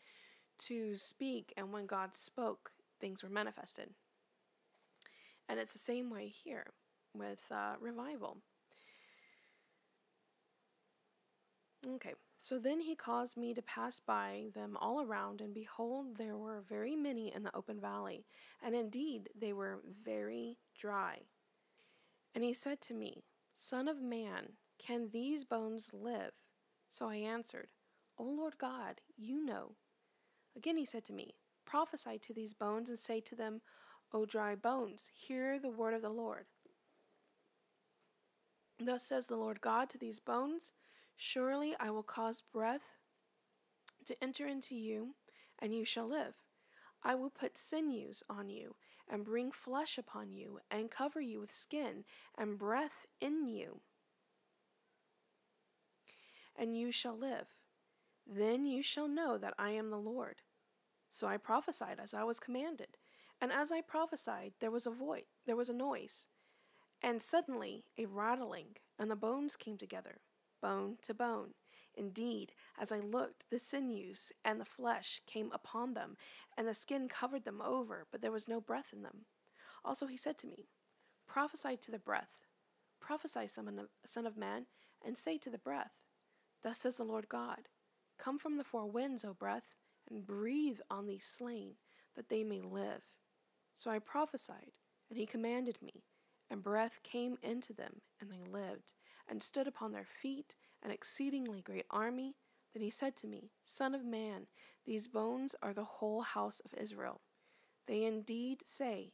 to speak. And when God spoke, things were manifested. And it's the same way here with uh, revival. Okay, so then he caused me to pass by them all around, and behold, there were very many in the open valley, and indeed they were very dry. And he said to me, Son of man, can these bones live? So I answered, O Lord God, you know. Again he said to me, Prophesy to these bones, and say to them, O dry bones, hear the word of the Lord. Thus says the Lord God to these bones, Surely I will cause breath to enter into you, and you shall live. I will put sinews on you, and bring flesh upon you, and cover you with skin, and breath in you, and you shall live. Then you shall know that I am the Lord. So I prophesied as I was commanded, and as I prophesied there was a voice, there was a noise, and suddenly a rattling, and the bones came together bone to bone. Indeed, as I looked, the sinews and the flesh came upon them, and the skin covered them over, but there was no breath in them. Also he said to me, Prophesy to the breath, prophesy, son of man, and say to the breath, Thus says the Lord God, Come from the four winds, O breath, and breathe on these slain, that they may live. So I prophesied, and he commanded me, and breath came into them, and they lived and stood upon their feet, an exceedingly great army. Then he said to me, Son of man, these bones are the whole house of Israel. They indeed say,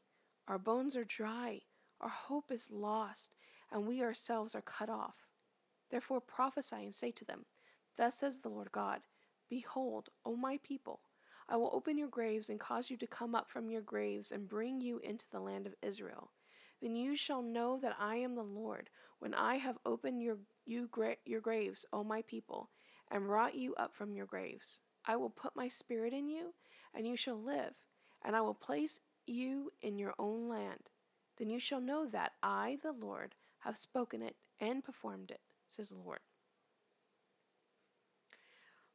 Our bones are dry, our hope is lost, and we ourselves are cut off. Therefore prophesy and say to them, Thus says the Lord God, Behold, O my people, I will open your graves and cause you to come up from your graves and bring you into the land of Israel. Then you shall know that I am the Lord, when I have opened your, you gra- your graves, O my people, and brought you up from your graves. I will put my spirit in you, and you shall live, and I will place you in your own land. Then you shall know that I, the Lord, have spoken it and performed it, says the Lord.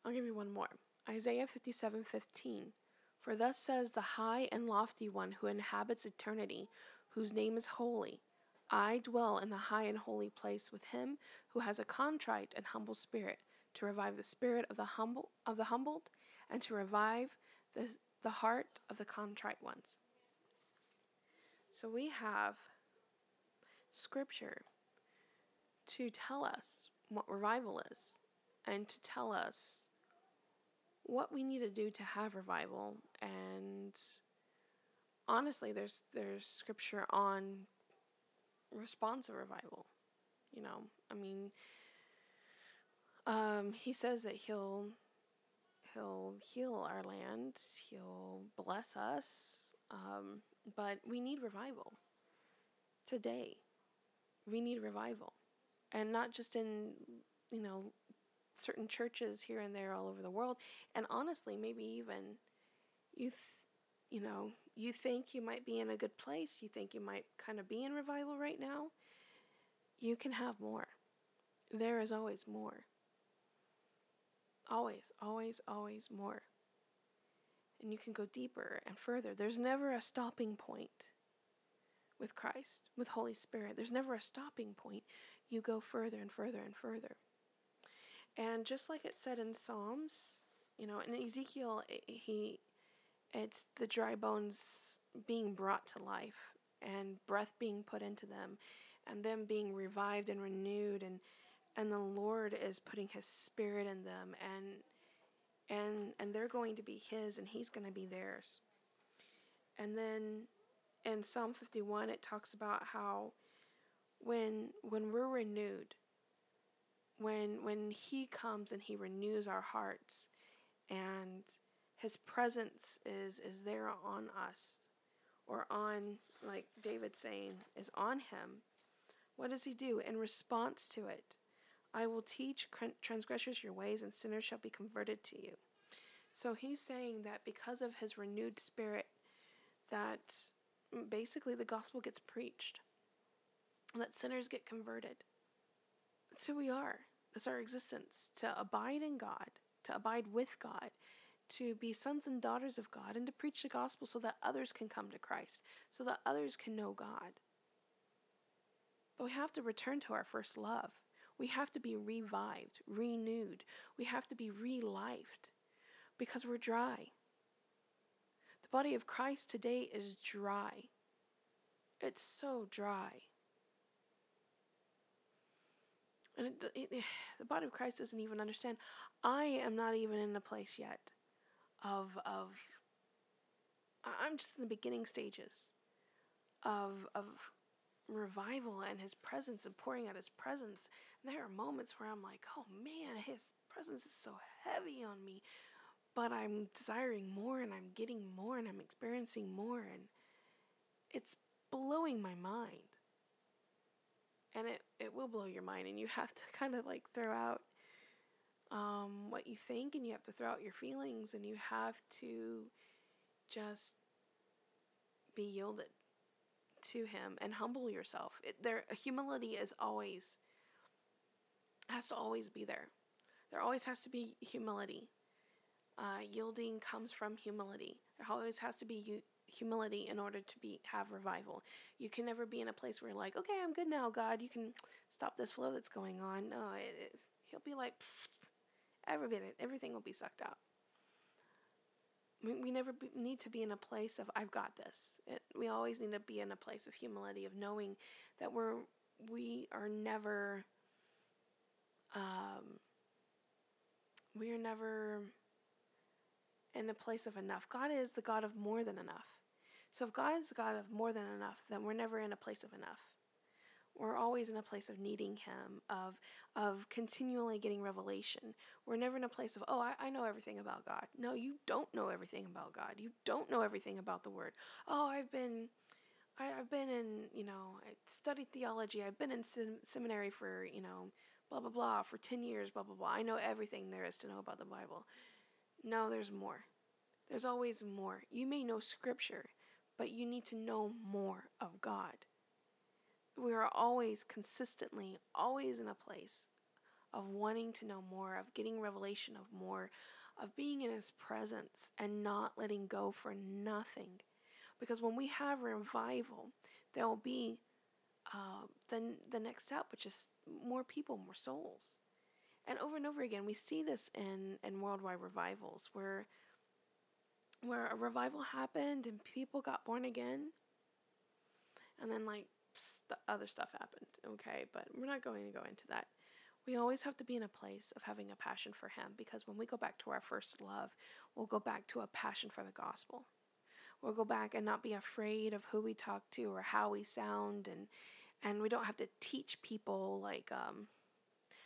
I'll give you one more. Isaiah 57:15. For thus says the high and lofty one who inhabits eternity, whose name is holy. I dwell in the high and holy place with him who has a contrite and humble spirit, to revive the spirit of the humble of the humbled, and to revive the, the heart of the contrite ones. So we have scripture to tell us what revival is and to tell us what we need to do to have revival and honestly there's there's scripture on response responsive revival you know? I mean um, he says that he'll he'll heal our land he'll bless us um, but we need revival today. We need revival. And not just in you know certain churches here and there all over the world. And honestly maybe even you th- you know you think you might be in a good place, you think you might kind of be in revival right now, you can have more. There is always more. Always, always, always more. and you can go deeper and further. There's never a stopping point with Christ, with Holy Spirit. There's never a stopping point. You go further and further and further. And just like it said in Psalms, you know, in Ezekiel, he, it's the dry bones being brought to life and breath being put into them and them being revived and renewed and and the Lord is putting his spirit in them and and and they're going to be his and he's going to be theirs. And then in Psalm 51 it talks about how when when we're renewed when when he comes and he renews our hearts and his presence is is there on us or on like David saying is on him what does he do in response to it? I will teach transgressors your ways and sinners shall be converted to you. So he's saying that because of his renewed spirit that basically the gospel gets preached that sinners get converted. That's who we are. That's our existence to abide in God, to abide with God, to be sons and daughters of God, and to preach the gospel so that others can come to Christ, so that others can know God. But we have to return to our first love. We have to be revived, renewed. We have to be relifed because we're dry. The body of Christ today is dry. It's so dry. And it, it, *sighs* the body of Christ doesn't even understand. I am not even in a place yet of of. I'm just in the beginning stages of of revival and His presence and pouring out His presence. And there are moments where I'm like, oh man, His presence is so heavy on me, but I'm desiring more and I'm getting more and I'm experiencing more and it's blowing my mind and it, it will blow your mind and you have to *laughs* kind of like throw out um, what you think and you have to throw out your feelings and you have to just be yielded to him and humble yourself it, there humility is always has to always be there there always has to be humility uh, yielding comes from humility there always has to be humility in order to be have revival. You can never be in a place where you're like, okay, I'm good now, God. You can stop this flow that's going on. No, it, it, he'll be like, every everything will be sucked out. We, we never be, need to be in a place of I've got this. It, we always need to be in a place of humility, of knowing that we're we are never. Um, we are never in a place of enough. God is the God of more than enough. So if God is the God of more than enough, then we're never in a place of enough. We're always in a place of needing Him, of of continually getting revelation. We're never in a place of, oh, I, I know everything about God. No, you don't know everything about God. You don't know everything about the Word. Oh, I've been I, have been in, you know, I studied theology. I've been in sem- seminary for, you know, blah, blah, blah, for 10 years, blah, blah, blah. I know everything there is to know about the Bible. No, there's more. There's always more. You may know scripture, but you need to know more of God. We are always consistently, always in a place of wanting to know more, of getting revelation of more, of being in His presence and not letting go for nothing. Because when we have revival, there will be uh, the, the next step, which is more people, more souls. And over and over again, we see this in, in worldwide revivals where where a revival happened and people got born again. And then like st- other stuff happened, okay? But we're not going to go into that. We always have to be in a place of having a passion for him because when we go back to our first love, we'll go back to a passion for the gospel. We'll go back and not be afraid of who we talk to or how we sound and and we don't have to teach people like um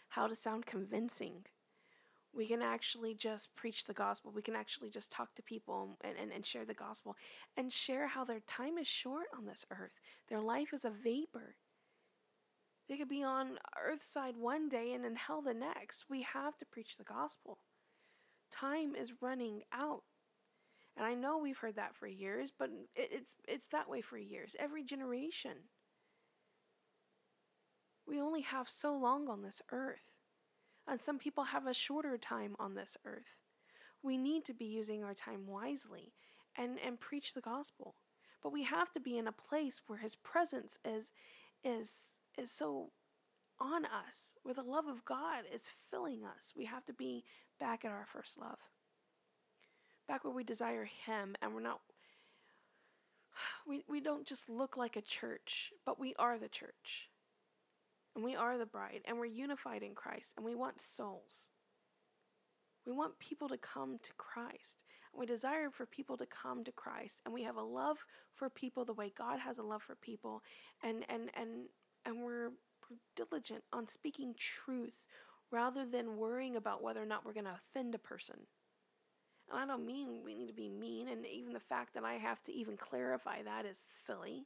how to sound convincing. We can actually just preach the gospel. We can actually just talk to people and, and, and share the gospel and share how their time is short on this earth. Their life is a vapor. They could be on earth side one day and in hell the next. We have to preach the gospel. Time is running out. And I know we've heard that for years, but it's it's that way for years. Every generation. We only have so long on this earth. And some people have a shorter time on this earth. We need to be using our time wisely and, and preach the gospel. But we have to be in a place where his presence is is is so on us, where the love of God is filling us. We have to be back at our first love. Back where we desire him and we're not we, we don't just look like a church, but we are the church. And we are the bride, and we're unified in Christ, and we want souls. We want people to come to Christ. And we desire for people to come to Christ. And we have a love for people the way God has a love for people. And and and and we're diligent on speaking truth rather than worrying about whether or not we're going to offend a person. And I don't mean we need to be mean, and even the fact that I have to even clarify that is silly.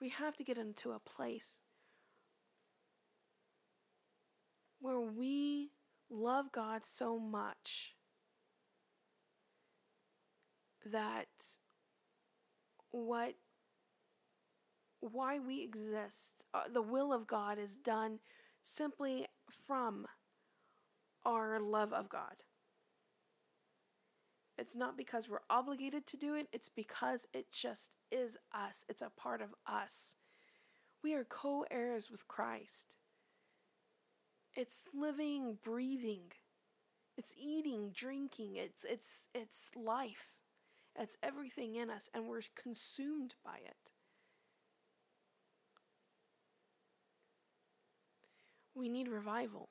We have to get into a place where we love God so much that what why we exist uh, the will of God is done simply from our love of God it's not because we're obligated to do it, it's because it just is us. It's a part of us. We are co heirs with Christ. It's living, breathing. It's eating, drinking. It's it's it's life. It's everything in us and we're consumed by it. We need revival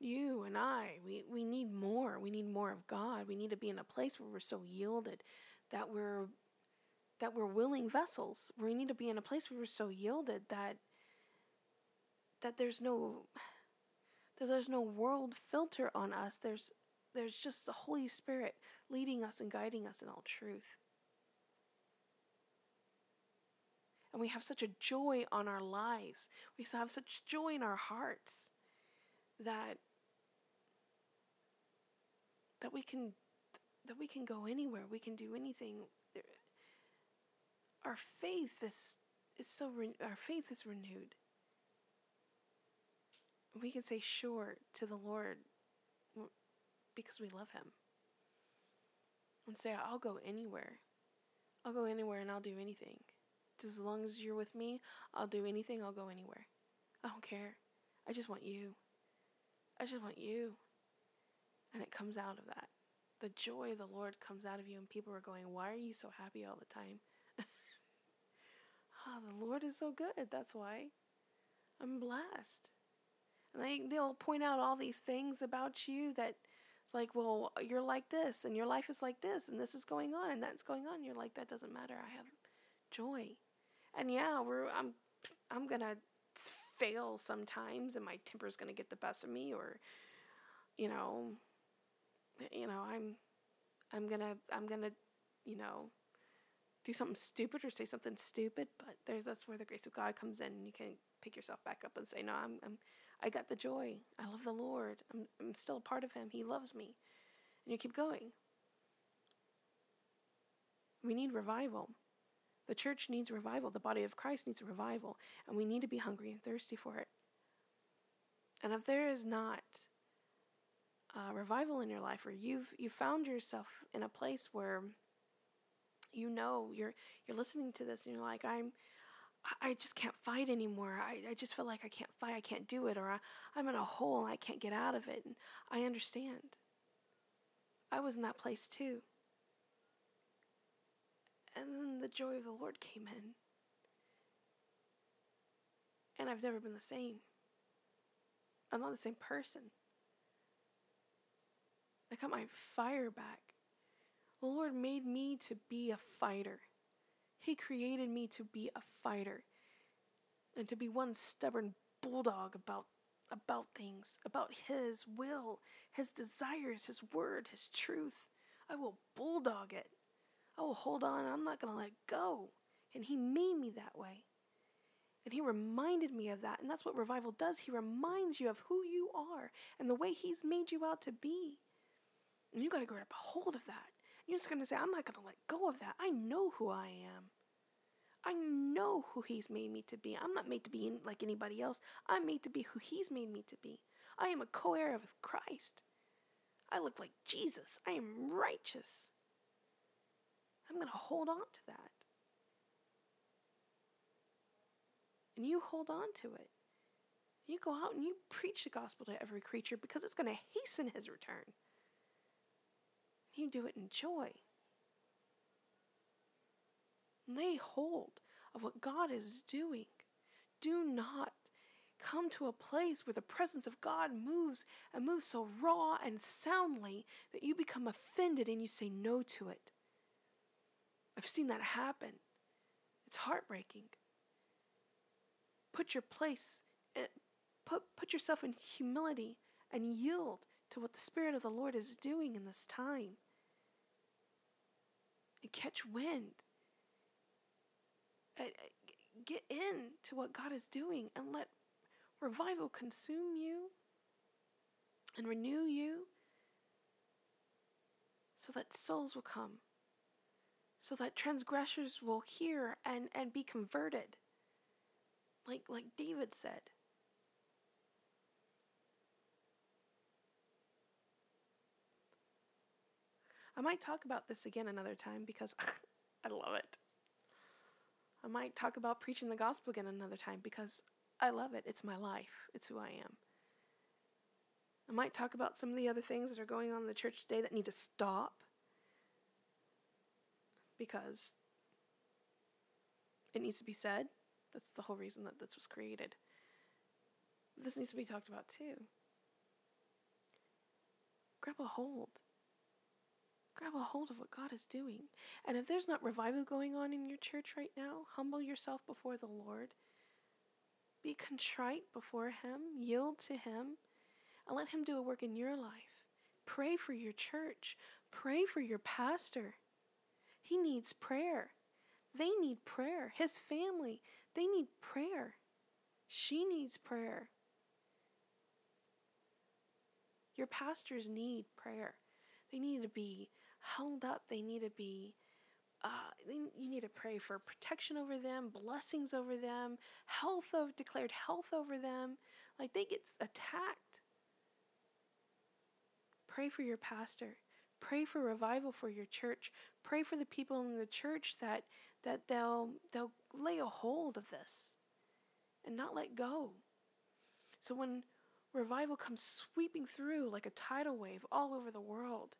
you and I, we, we need more. We need more of God. We need to be in a place where we're so yielded that we're that we're willing vessels. We need to be in a place where we're so yielded that that there's no that there's no world filter on us. There's there's just the Holy Spirit leading us and guiding us in all truth. And we have such a joy on our lives. We have such joy in our hearts that that we can that we can go anywhere we can do anything. Our faith is is so re- our faith is renewed. We can say sure to the lord because we love him. And say i'll go anywhere. I'll go anywhere and i'll do anything. Just as long as you're with me i'll do anything i'll go anywhere. I don't care. I just want you. I just want you and it comes out of that. The joy of the Lord comes out of you, and people are going, Why are you so happy all the time? oh, *laughs* the Lord is so good. That's why. I'm blessed. And they, they'll point out all these things about you that it's like, well, you're like this, and your life is like this, and this is going on, and that's going on. You're like, that doesn't matter. I have joy. And yeah, we're I'm I'm gonna fail sometimes, and my temper's gonna get the best of me, or you know, you know, I'm I'm gonna I'm gonna, you know, do something stupid or say something stupid, but there's that's where the grace of God comes in and you can pick yourself back up and say, No, I'm I'm I got the joy. I love the Lord. I'm I'm still a part of him. He loves me. And you keep going. We need revival. The church needs revival. The body of Christ needs a revival. And we need to be hungry and thirsty for it. And if there is not uh, revival in your life, or you've you found yourself in a place where you know you're you're listening to this and you're like, I'm I just can't fight anymore. I, I just feel like I can't fight. I can't do it. Or I, I'm in a hole and I can't get out of it. And I understand. I was in that place too. And then the joy of the Lord came in. And I've never been the same. I'm not the same person. I got my fire back. The Lord made me to be a fighter. He created me to be a fighter and to be one stubborn bulldog about about things, about his will, his desires, his word, his truth. I will bulldog it. I will hold on. I'm not going to let go. And he made me that way. And he reminded me of that. And that's what revival does. He reminds you of who you are and the way he's made you out to be. And you got to grab a hold of that. You're just going to say, I'm not going to let go of that. I know who I am. I know who He's made me to be. I'm not made to be like anybody else. I'm made to be who He's made me to be. I am a co heir with Christ. I look like Jesus. I am righteous. I'm going to hold on to that. And you hold on to it. You go out and you preach the gospel to every creature because it's going to hasten his return. You do it in joy. Lay hold of what God is doing. Do not come to a place where the presence of God moves and moves so raw and soundly that you become offended and you say no to it. I've seen that happen. It's heartbreaking. Put your place, eh, put, put yourself in humility and yield to what the Spirit of the Lord is doing in this time. And catch wind. Eh, get in to what God is doing and let revival consume you and renew you so that souls will come, so that transgressors will hear and, and be converted, like, like David said. I might talk about this again another time because *laughs* I love it. I might talk about preaching the gospel again another time because I love it. It's my life, it's who I am. I might talk about some of the other things that are going on in the church today that need to stop because it needs to be said. That's the whole reason that this was created. This needs to be talked about too. Grab a hold. Grab a hold of what God is doing. And if there's not revival going on in your church right now, humble yourself before the Lord be contrite before Him, yield to Him, and let Him do a work in your life. Pray for your church, pray for your pastor. He needs prayer. They need prayer. His family, they need prayer. She needs prayer. Your pastors need prayer. They need to be held up. They need to be uh, you need to pray for protection over them, blessings over them, health of declared health over them. Like they get attacked. Pray for your pastor. Pray for revival for your church. Pray for the people in the church that that they'll they'll lay a hold of this and not let go. So when revival comes sweeping through like a tidal wave all over the world,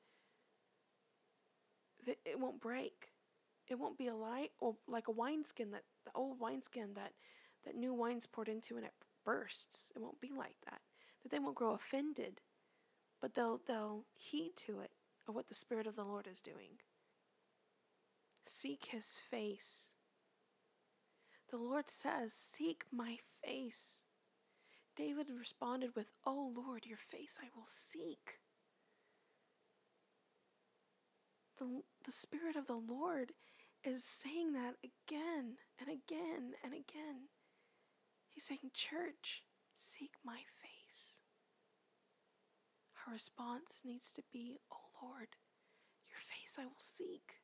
it won't break it won't be a light or like a wineskin that the old wineskin that that new wine's poured into and it bursts. It won't be like that. That they won't grow offended, but they'll they'll heed to it of what the Spirit of the Lord is doing. Seek his face. The Lord says, Seek my face. David responded with, Oh Lord, your face I will seek. The, the Spirit of the Lord is saying that again and again and again. He's saying, Church, seek my face. Our response needs to be, Oh Lord, your face I will seek.